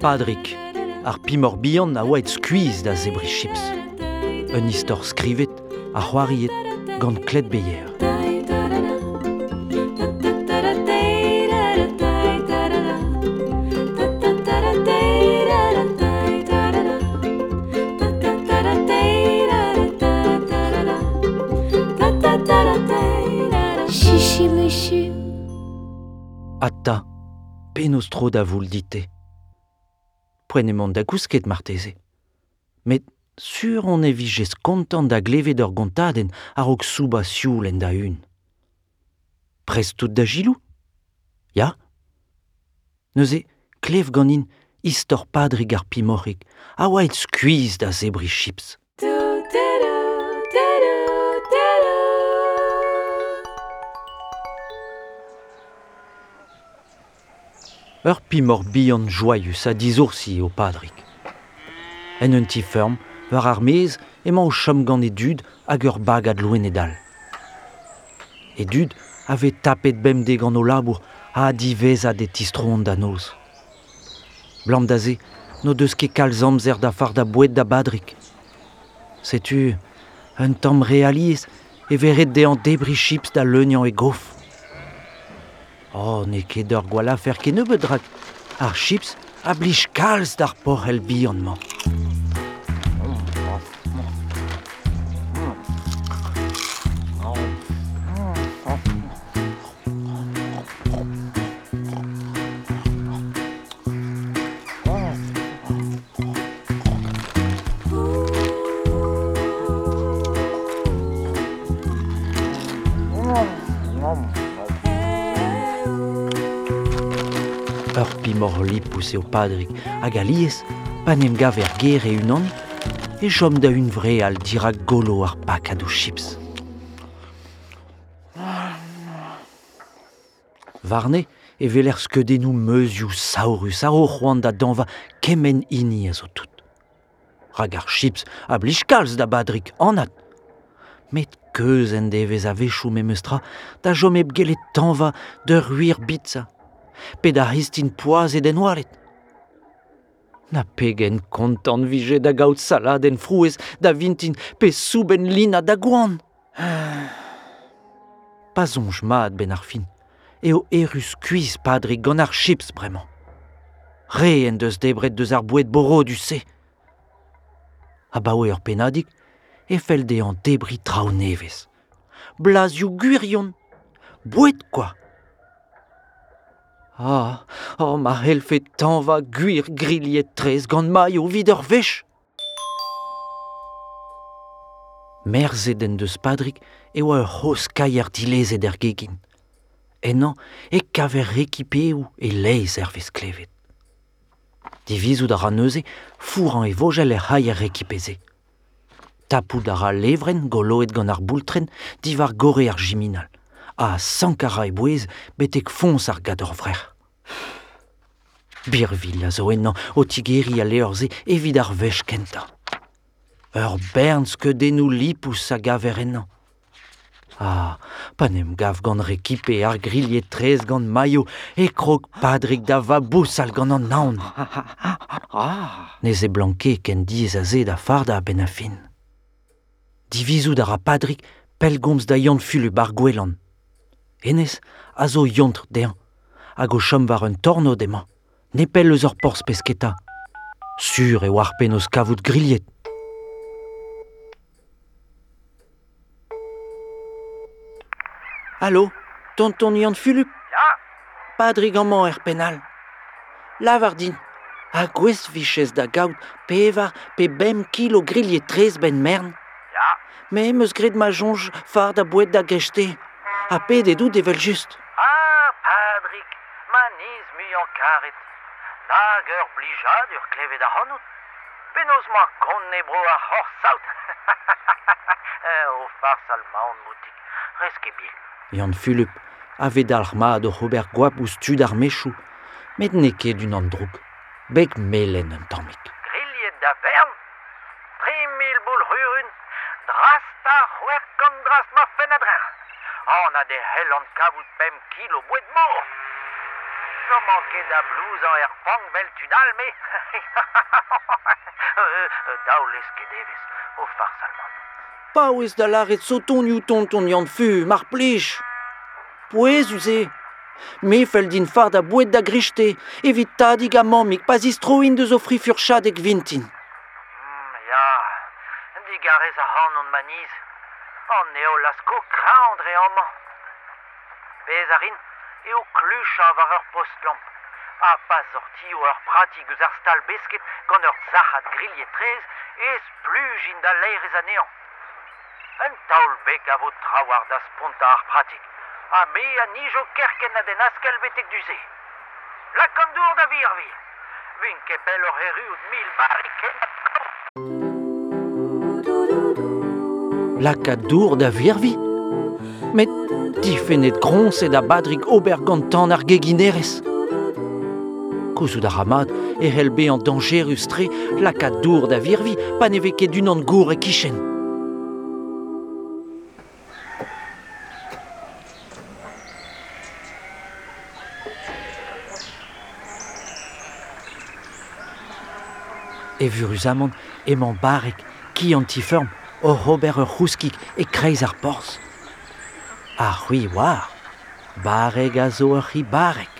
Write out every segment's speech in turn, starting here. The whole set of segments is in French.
Padrik, ar pimor bihan a oa et skuiz da zebri chips. Un istor skrivet a c'hoariet gant beyer. Chichi Atta, penos tro da voul dite. poen da gousket marteze. Met sur on evijez kontant da glevet ur gontaden ar ok souba sioul da un. Prez tout da gilou Ya Neuze, klev ganin istor padrig ar pimorik, a oa skuiz da zebri chips. Ur pimor bihan joyus a dizoursi o padrik. En un ti ferm, war ar mez emañ o chom gant e dud hag ur bag ad loen e dal. E dud ave tapet bemde gant o labour a divezat e tistron da noz. Blam da ze, no deus ket kalz amzer da far da boued da badrik. Setu, un tamm realiz e veret de an debri chips da leunian e gof. Oh, ne ket ur gwala fer ken nebeudrak. Ar chips a blij kalz d'ar porc'hel bihan-mañ. Ur pimor li pousse o padrik hag a liez, panem gav er ger e unan, e chom da un vre al dirak golo ar pakad o chips. Varne e veler meuzioù saurus ar o c'hoant da danva kemen ini a tout. Rag ar chips a da badrik anat. Met keuz en devez a vechou me meustra da jom eb gelet tanva de ruir bitza. Pe da histin poaz e den walet. Na pegen kontant vije da gaout salad en frouez da vintin pe souben lina da gouan. Pas onj mat ben ar fin. E o erus kuiz padri gant ar chips bremañ. Re en deus debret deus ar boro du se. A baoe ur penadik, e fel de an debri trao nevez. Boued quoi. Ah, oh, ma helfe tan va guir grilliet trez gant maio vid ur vech. Merzet en deus padrik e oa ur hos kaier dilezet er gegin. Enan, e kaver rekipeo e leiz er vez klevet. Divizout ar aneuze, fouran e vojel er haier rekipeze. Tapout ar a levren goloet gant ar boultren, divar gore ar jiminal. a Sankara e bouez betek fons ar gador vrer. Bir vil a zo ennan o tigeri a leorze evit ar vech kenta. Ur bern sket denou lipous a gav er ennan. Ah, panem gav gant rekipe ar grillet trez gant maio e krog padrik da va bousal gant an naon. Nez e blanke ken diez a zed a farda a benafin. Divizou da a padrik pel gomz da yon fulu bar gwelan. Enez a zo yontr dean, hag o chom war un torno demañ. Ne pel eus ur porz pesketa. Sur e warpen o skavout griliet. Allo, tonton yont fulup Ya, Padri gamañ er penal. Lavardin, a gwez vichez da gaout pevar pe bem kilo griliet trez ben mern. ya, Me meus gred ma jonj far da boued da. ha pet edo devel just. Ah, Patrick, ma niz mu an karet. Nag ur blijad ur klevet ar hanout. Penaos ma kon nebro ar hor saout. o far sal maon moutik, reske bil. Yann Fulup, avet al c'hmad o gwap ouz tud ar mechou, met ne ket d'un an drouk, beg melen un tammik. Grillet da bern, trimil boul rurun, drast ar c'hwer gant drast ma fenadrer. Anañ de c'hell an kavout pem kilo bouet mor. No manke da blouzañ er pang bel tudal, me... Daou lez ket evez, o far salman. Paouez da laret soton you tonton yan fu, mar plech. Pouez uze. Me fel din far da bouet da grichte, evit tadig a mammik pas istroin deus o fri furchad ek vintin. Mm, ya, digarez a han an maniz. An neo lasko kraandre an man. Bez arin, eo kluch a war ur postlamp. A pas sorti o ur pratik eus ar stal besket gant ur zachat grilje trez, ez plujin da leirez a nean. Un taol bek a vo trawar da sponta ar pratik. A me a nijo kerken a den askel betek duze. La kandour da virvi. Vin kepel ur erud mil bariken La dour da virvi. Met difenet grons e da badrig ober gantan ar geginerez. Kouzout a ramad e helbe an dangerus tre la dour da virvi pa neve ket d'un an gour e kichen. E vurus amant emañ barek ki an tifeurm o ober ur c'houskik e kreiz ar porz. Ar c'hui war, barek a zo ur c'hi bareg.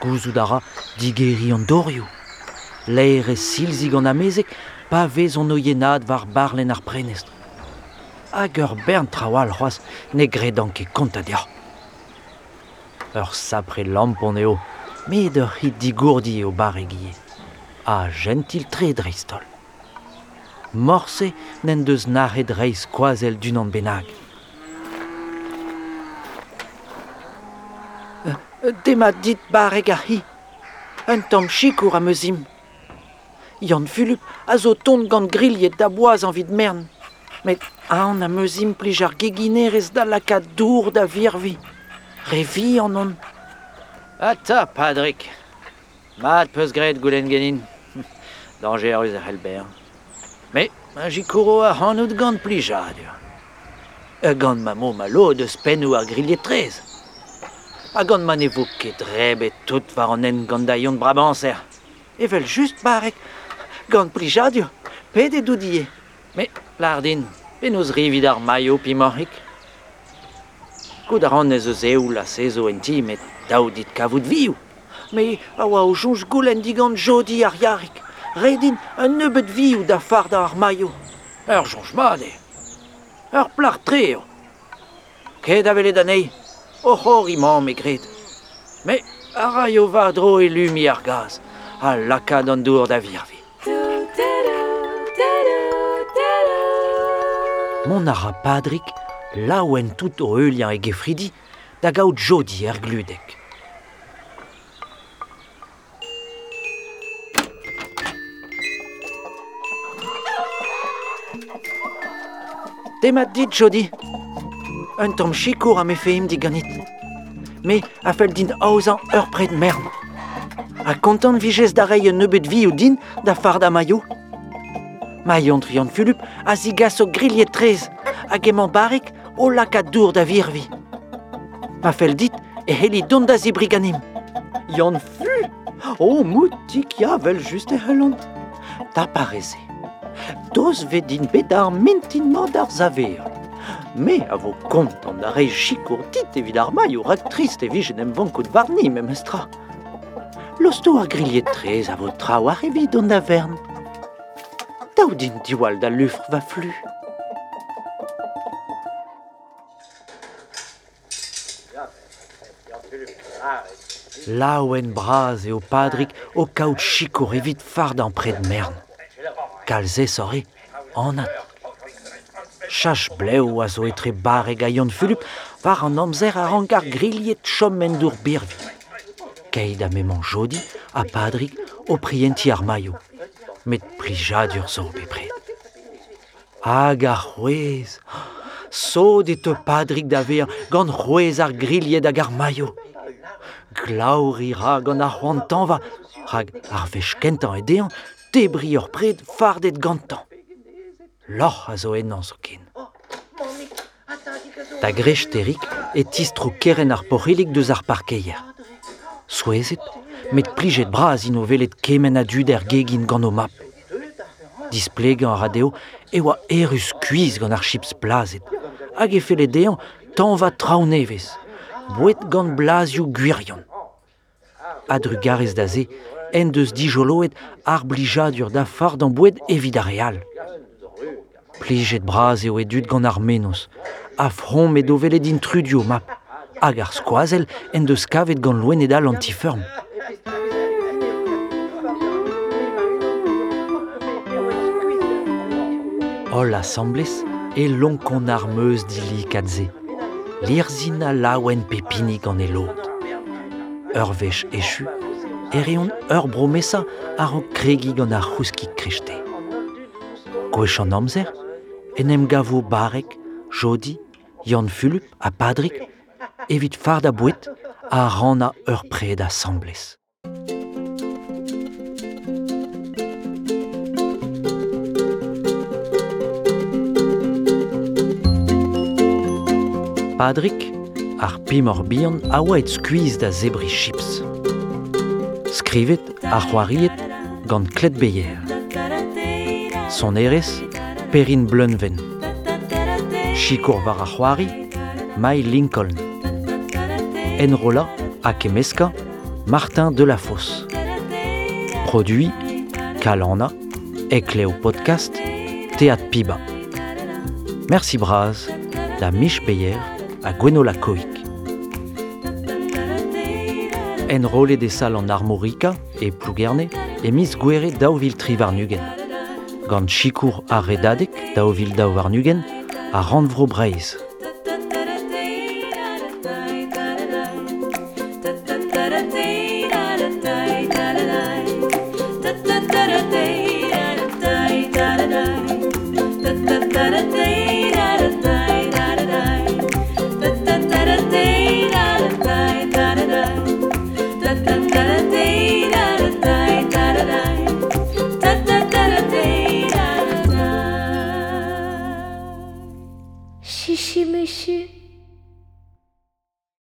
Gouzout ara digeri an dorioù. Leir e silzig an amezek pa vez an oienad war barlen ar prenestr. Hag ur bern trawal c'hoaz ne gredan ket konta dia. Ur sapre lampon eo, met ur c'hi digourdi eo baregie. A gentil tre dreistol. Morse n'en deus naret reiz koazel d'un an benag. Dema dit bareg ar hi. Un tom chikour a meuzim. Yann Phulup a zo ton gant grillet da boaz an vid mern. Met an a meuzim plij ar geginerez da laka dour da virvi. Revi an on. Ata, Padrik. Mat peus gret goulen genin. Dangerus ar helber. ma jikoro a hanout gant plijadur. E gant ma mo malo deus penou ar grillet trez. A gant ma ne vo ket rebet tout war an en gant da yon brabanser. Evel just barek, gant plijadur, pet e doudie. Me, lardin, penaos rivid ar maio pimorik. Kout ar an ez eus eo la sezo en ti met daou dit kavout viou. Me, a oa o jonge goulen digant jodi ar yarik. Redin un nebeut viou da far da ar maio. Ur jonj made. Ur plar treo. Ket avele da nei. O c'hor imam me gred. Me, a raio va dro e lumi ar gaz. A lakad an dour da virvi. Mon ara padrik, la ouen tout o eulien e gefridi, da gaout jodi er gludek. Demat dit jodi. Un tom chikour a me feim di. Me a fel din aozan ur pred mern. A kontant vijes da rei un ou din da far da maio. Triant fulup a zigas o grillet trez hag emañ barek o dour da virvi. Ma fel dit heli don zibriganim. Yann fu O moutik ya vel just e helon. Dos ve din bedar mintin ar zaver. Me a vo kontant da rei chikour dit evit ar maio rak trist e vij en varni me mestra. Losto ar grillet trez a vo trawar evit don da vern. Daou din diwal da lufr va flu. Laouen braz eo padrik o kaout chikour evit fard an pred mern. Kalze sore, anat. Chach bleu a zo etre bareg a yon fulup war an amzer a rangar grillet chom en dour birvi. Keid a memant jodi a padrik o prienti ar maio. Met prijadur zo bepred. Hag ar c'hwez, so de te padrik da ver gant c'hwez ar grillet hag ar maio. Glaur ira gant ar va, hag ar vech kentan e debriñ ur pred fardet gantan. Loc'h a zo ennan zo ken. Da grech terik e tistro keren ar pochelik deus ar parkeier. Souezet, met plijet braz ino velet kemen a dud er gegin gant o map. Displegañ ar radeo e oa erus kuiz gant ar chips blazet. Hag e fele dean tan va traoneves, bouet gant blazioù guirion. Adru garez da ze, en deus dijoloet ar blijadur da far d'an boued evit a real. Plijet bras eo edut gant ar menos, a from e do velet intrudio map, hag ar skoazel en deus kavet gant loenedal antiferm. Ol assemblez e lonkon ar meus dili kadze. Lirzin a laouen pepini gant e lot. Ur e reon ur bromesa ar an kregi gant ar c'houski krechte. Gwech an amzer, en em gavo Barek, Jodi, Jan Phulup a Padrik, evit fard a bouet a rana ur pred assemblez. Padrik, ar pimor bihan a oa et skuiz da zebri chips. Skrivet ar c'hoariet gant beyer. Son erez, Perin Blunven. Chikour var ar Mai Lincoln. Enrola, a Kemeska, Martin Delafosse. Produit, Kalana, Ekleo Podcast, Théâtre Piba. Merci Braz, da Mich Beyer, a Gwenola Koik. Enrôlé des salles en armorica et plougerne et Miss Guere daouvil Trivarnugen. Gant Chikour a redadek daouvil daovarnugen a Randvro Breiz.